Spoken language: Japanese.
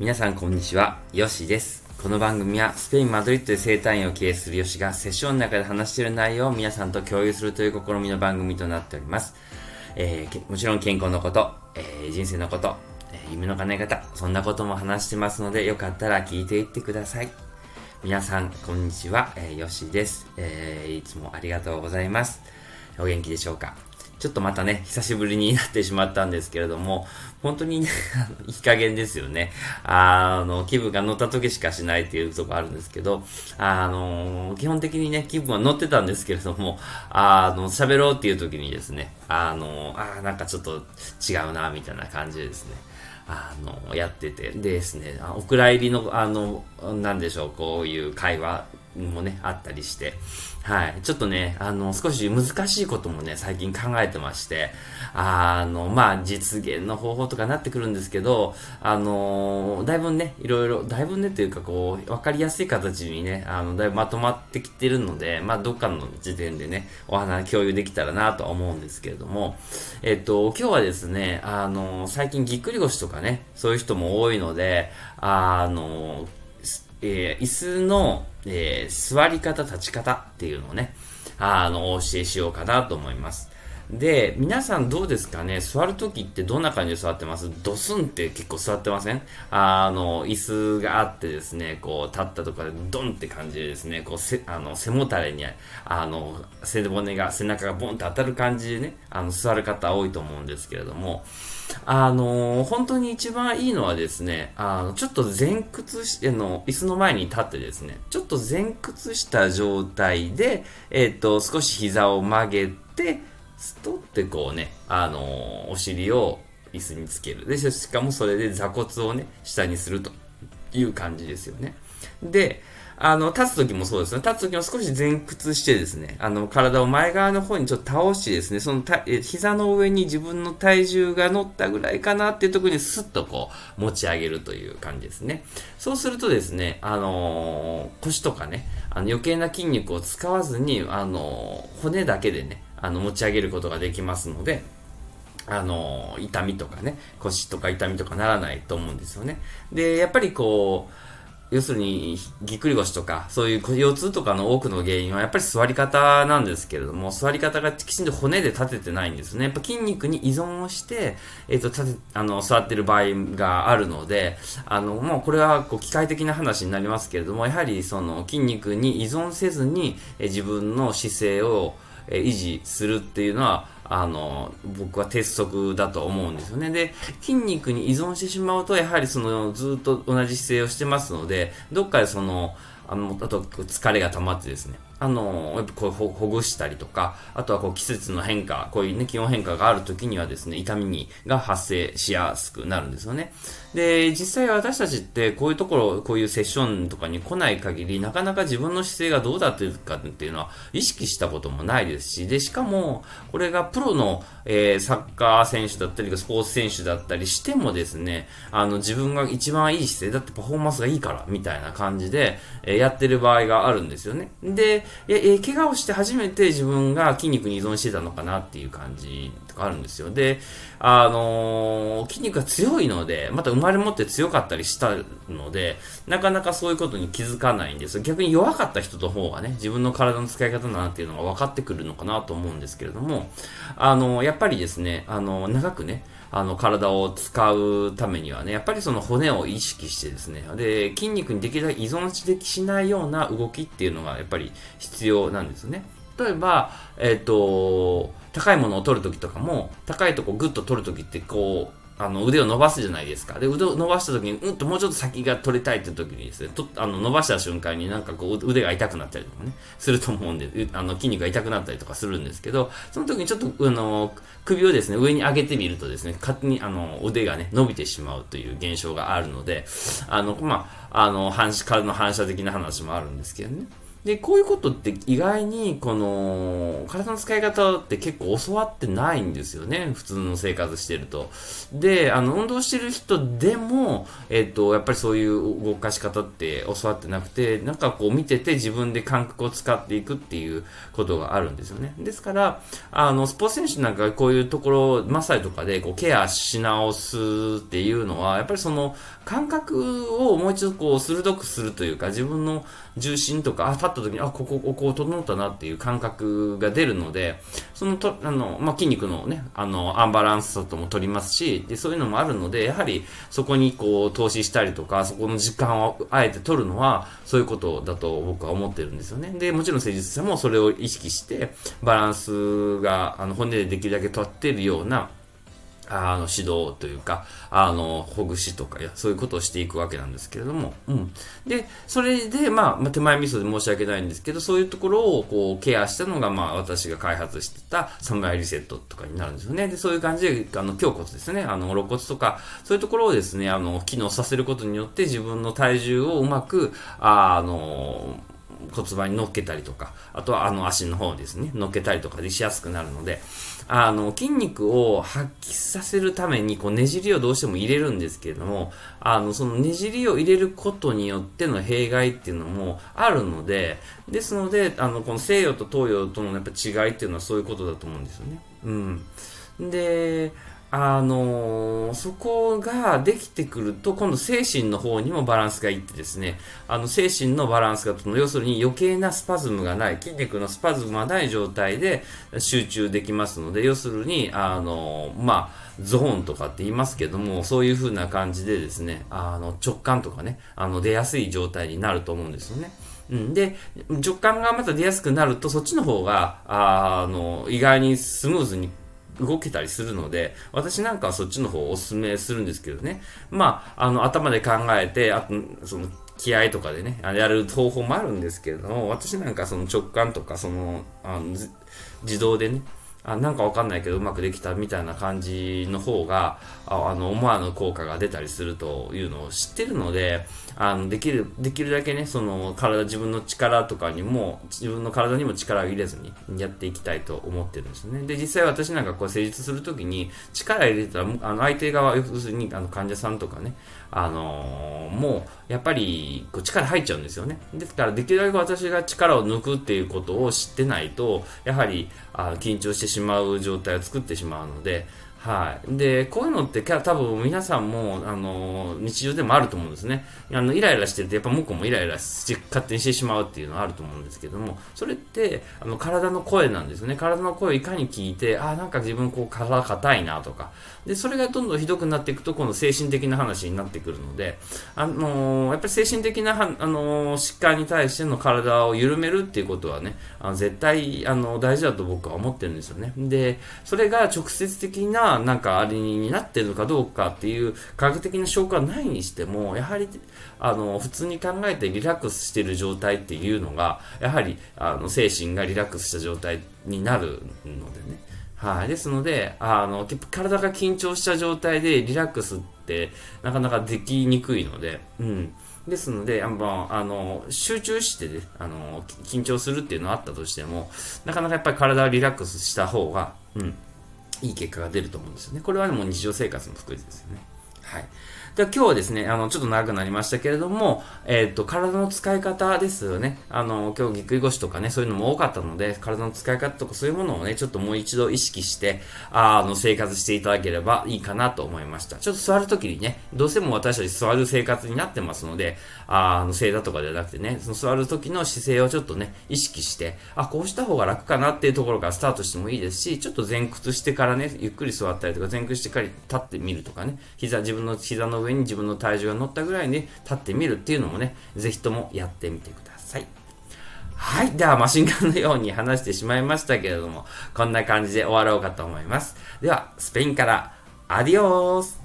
皆さんこんにちは、ヨシです。この番組はスペイン・マドリッドで生態院を経営するヨシがセッションの中で話している内容を皆さんと共有するという試みの番組となっております。えーもちろん健康のこと、えー人生のこと、えー夢の叶え方、そんなことも話してますので、よかったら聞いていってください。皆さん、こんにちは、えー、ヨシです、えーいつもありがとうございます。お元気でしょうか？ちょっとまたね、久しぶりになってしまったんですけれども、本当にね、いい加減ですよね。あの、気分が乗った時しかしないっていうとこあるんですけど、あの、基本的にね、気分は乗ってたんですけれども、あの、喋ろうっていう時にですね、あの、あなんかちょっと違うな、みたいな感じでですね、あの、やってて、でですね、お蔵入りの、あの、なんでしょう、こういう会話もね、あったりして、はい。ちょっとね、あの、少し難しいこともね、最近考えてまして、あの、まあ、実現の方法とかなってくるんですけど、あの、だいぶね、いろいろ、だいぶねっていうか、こう、わかりやすい形にね、あの、だいぶまとまってきてるので、まあ、どっかの時点でね、お話共有できたらなとは思うんですけれども、えっと、今日はですね、あの、最近ぎっくり腰とかね、そういう人も多いので、あの、えー椅子の、えー座り方、立ち方っていうのをね、あの、お教えしようかなと思います。で、皆さんどうですかね？座るときってどんな感じで座ってます？ドスンって結構座ってません？あの、椅子があってですね、こう、立ったとかでドンって感じでですね、こう、せ、あの、背もたれに、あの、背骨が、背中がボンと当たる感じでね、あの、座る方多いと思うんですけれども、あの本当に一番いいのはですね、あの、ちょっと前屈しての、椅子の前に立ってですね、ちょっと前屈した状態で、えっ、と、少し膝を曲げて、ストってこうね、あのお尻を椅子につける。で、しかもそれで座骨をね、下にするという感じですよね。で、あの、立つ時もそうですね。立つ時も少し前屈してですね、あの、体を前側の方にちょっと倒してですね、そのた、え膝の上に自分の体重が乗ったぐらいかなっていうところにスッとこう、持ち上げるという感じですね。そうするとですね、あのー腰とかね、あの余計な筋肉を使わずに、あのー骨だけでね、あの、持ち上げることができますので、あの、痛みとかね、腰とか痛みとかならないと思うんですよね。で、やっぱりこう、要するに、ぎっくり腰とか、そういう腰痛とかの多くの原因は、やっぱり座り方なんですけれども、座り方がきちんと骨で立ててないんですね。やっぱ筋肉に依存をして、えっ、と、立て、あの、座ってる場合があるので、あの、もうこれは、こう、機械的な話になりますけれども、やはり、その、筋肉に依存せずに、え自分の姿勢を、え維持するっていうのは、あの、僕は鉄則だと思うんですよね。で、筋肉に依存してしまうと、やはりその、ずっと同じ姿勢をしてますので、どっかでその、あの、あと、疲れが溜まってですね、あの、やっぱこうほぐしたりとか、あとはこう季節の変化、こういうね、気温変化がある時にはですね、痛みにが発生しやすくなるんですよね。で、実際私たちってこういうところ、こういうセッションとかに来ない限り、なかなか自分の姿勢がどうだっていうかっていうのは意識したこともないですし、で、しかも、これがプロの、えーサッカー選手だったり、スポーツ選手だったりしてもですね、あの、自分が一番いい姿勢だってパフォーマンスがいいから、みたいな感じで、えーやってる場合があるんですよね。で、ええ怪我をして初めて自分が筋肉に依存してたのかなっていう感じとかあるんですよ。で、あのー筋肉が強いので、また生まれ持って強かったりしたので、なかなかそういうことに気づかないんです逆に弱かった人の方がね、自分の体の使い方だなっていうのが分かってくるのかなと思うんですけれども、あのーやっぱりですね、あのー長くね、あの、体を使うためにはね、やっぱりその骨を意識してですね、で、筋肉にできるだけ依存ししないような動きっていうのがやっぱり必要なんですね。例えば、えっ、と、高いものを取るときとかも、高いとこグッと取るときってこう、あの腕を伸ばすじゃないですか。で、腕を伸ばしたときに、うんともうちょっと先が取りたいって時にですね、とあの伸ばした瞬間になんかこう腕が痛くなったりとかね、すると思うんで、あの筋肉が痛くなったりとかするんですけど、その時にちょっと、あの、首をですね、上に上げてみるとですね、勝手にあの腕がね、伸びてしまうという現象があるので、あの、まあ、あの、反射、体の反射的な話もあるんですけどね。で、こういうことって意外に、この、体の使い方って結構教わってないんですよね。普通の生活してると。で、あの、運動してる人でも、えっ、と、やっぱりそういう動かし方って教わってなくて、なんかこう見てて自分で感覚を使っていくっていうことがあるんですよね。ですから、あの、スポーツ選手なんかこういうところ、マッサージとかでこうケアし直すっていうのは、やっぱりその感覚をもう一度こう鋭くするというか、自分の重心とか、あ、立った時に、あ、ここ、ここ整ったなっていう感覚が出るので、そのと、あの、まあ、筋肉のね、あの、アンバランスさとも取りますし、で、そういうのもあるので、やはりそこにこう、投資したりとか、そこの時間をあえて取るのは、そういうことだと僕は思ってるんですよね。で、もちろん誠実さもそれを意識して、バランスが、あの、骨でできるだけ取ってるような、あの、指導というか、あの、ほぐしとかや、そういうことをしていくわけなんですけれども、うん。で、それで、まあ、ま、手前味噌で申し訳ないんですけど、そういうところを、こう、ケアしたのが、まあ、私が開発してたサムライリセットとかになるんですよね。で、そういう感じで、あの、胸骨ですね、あの、肋骨とか、そういうところをですね、あの、機能させることによって、自分の体重をうまく、あの、骨盤に乗っけたりとか、あとはあの足の方ですね、乗っけたりとかでしやすくなるので、あの、筋肉を発揮させるために、こう、ねじりをどうしても入れるんですけれども、あの、そのねじりを入れることによっての弊害っていうのもあるので、ですので、あの、この西洋と東洋とのやっぱ違いっていうのはそういうことだと思うんですよね。うん。で、あのー、そこができてくると、今度精神の方にもバランスがいってですね、あの、精神のバランスが整う。要するに余計なスパズムがない、筋肉のスパズムがない状態で集中できますので、要するに、あのー、まあ、ゾーンとかって言いますけども、そういう風な感じでですね、あの、直感とかね、あの、出やすい状態になると思うんですよね。うん、で、直感がまた出やすくなると、そっちの方が、あの、意外にスムーズに動けたりするので、私なんかはそっちの方をお勧めするんですけどね。まあ、あの、頭で考えて、あと、その、気合とかでね、やる方法もあるんですけれども、私なんかその直感とか、その、あの自動でね、あなんかわかんないけどうまくできたみたいな感じの方が、ああの、思わぬ効果が出たりするというのを知ってるので、あの、できる、できるだけね、その、体、自分の力とかにも、自分の体にも力を入れずにやっていきたいと思ってるんですね。で、実際私なんかこう、施術するときに、力入れたら、あの、相手側、要するに、あの、患者さんとかね、あのー、もう、やっぱり、こう、力入っちゃうんですよね。ですから、できるだけ私が力を抜くっていうことを知ってないと、やはり、あ緊張してしまう状態を作ってしまうので、はい。で、こういうのって多分皆さんも、あの、日常でもあると思うんですね。あの、イライラしてると、やっぱ向こうもイライラして、勝手にしてしまうっていうのはあると思うんですけども、それって、あの、体の声なんですね。体の声をいかに聞いて、ああ、なんか自分こう体硬いなとか。で、それがどんどんひどくなっていくと、今度精神的な話になってくるので、あのやっぱり精神的な、あの疾患に対しての体を緩めるっていうことはね、あの絶対、あの、大事だと僕は思ってるんですよね。で、それが直接的ななんかあれになってるかどうかっていう科学的な証拠はないにしても、やはり、あの、普通に考えてリラックスしてる状態っていうのが、やはり、あの、精神がリラックスした状態になるのでね。はい。ですので、あの、体が緊張した状態でリラックスってなかなかできにくいので、うん。ですので、あの、あの集中してね、あの、緊張するっていうのはあったとしても、なかなかやっぱり体をリラックスした方が、うん、いい結果が出ると思うんですよね。これはもう日常生活の福祉ですよね。はい。では今日はですね、あの、ちょっと長くなりましたけれども、えっ、ー、と、体の使い方ですよね。あの、今日ぎっくり腰とかね、そういうのも多かったので、体の使い方とかそういうものをね、ちょっともう一度意識して、あの、生活していただければいいかなと思いました。ちょっと座るときにね、どうしても私たち座る生活になってますので、あの、正座とかではなくてね、その座るときの姿勢をちょっとね、意識して、あ、こうした方が楽かなっていうところからスタートしてもいいですし、ちょっと前屈してからね、ゆっくり座ったりとか、前屈してから立ってみるとかね、膝、自分の膝の上に自分の体重が乗ったぐらいに立ってみるっていうのもね、ぜひともやってみてください。はい。では、マシンガンのように話してしまいましたけれども、こんな感じで終わろうかと思います。では、スペインから、アディオース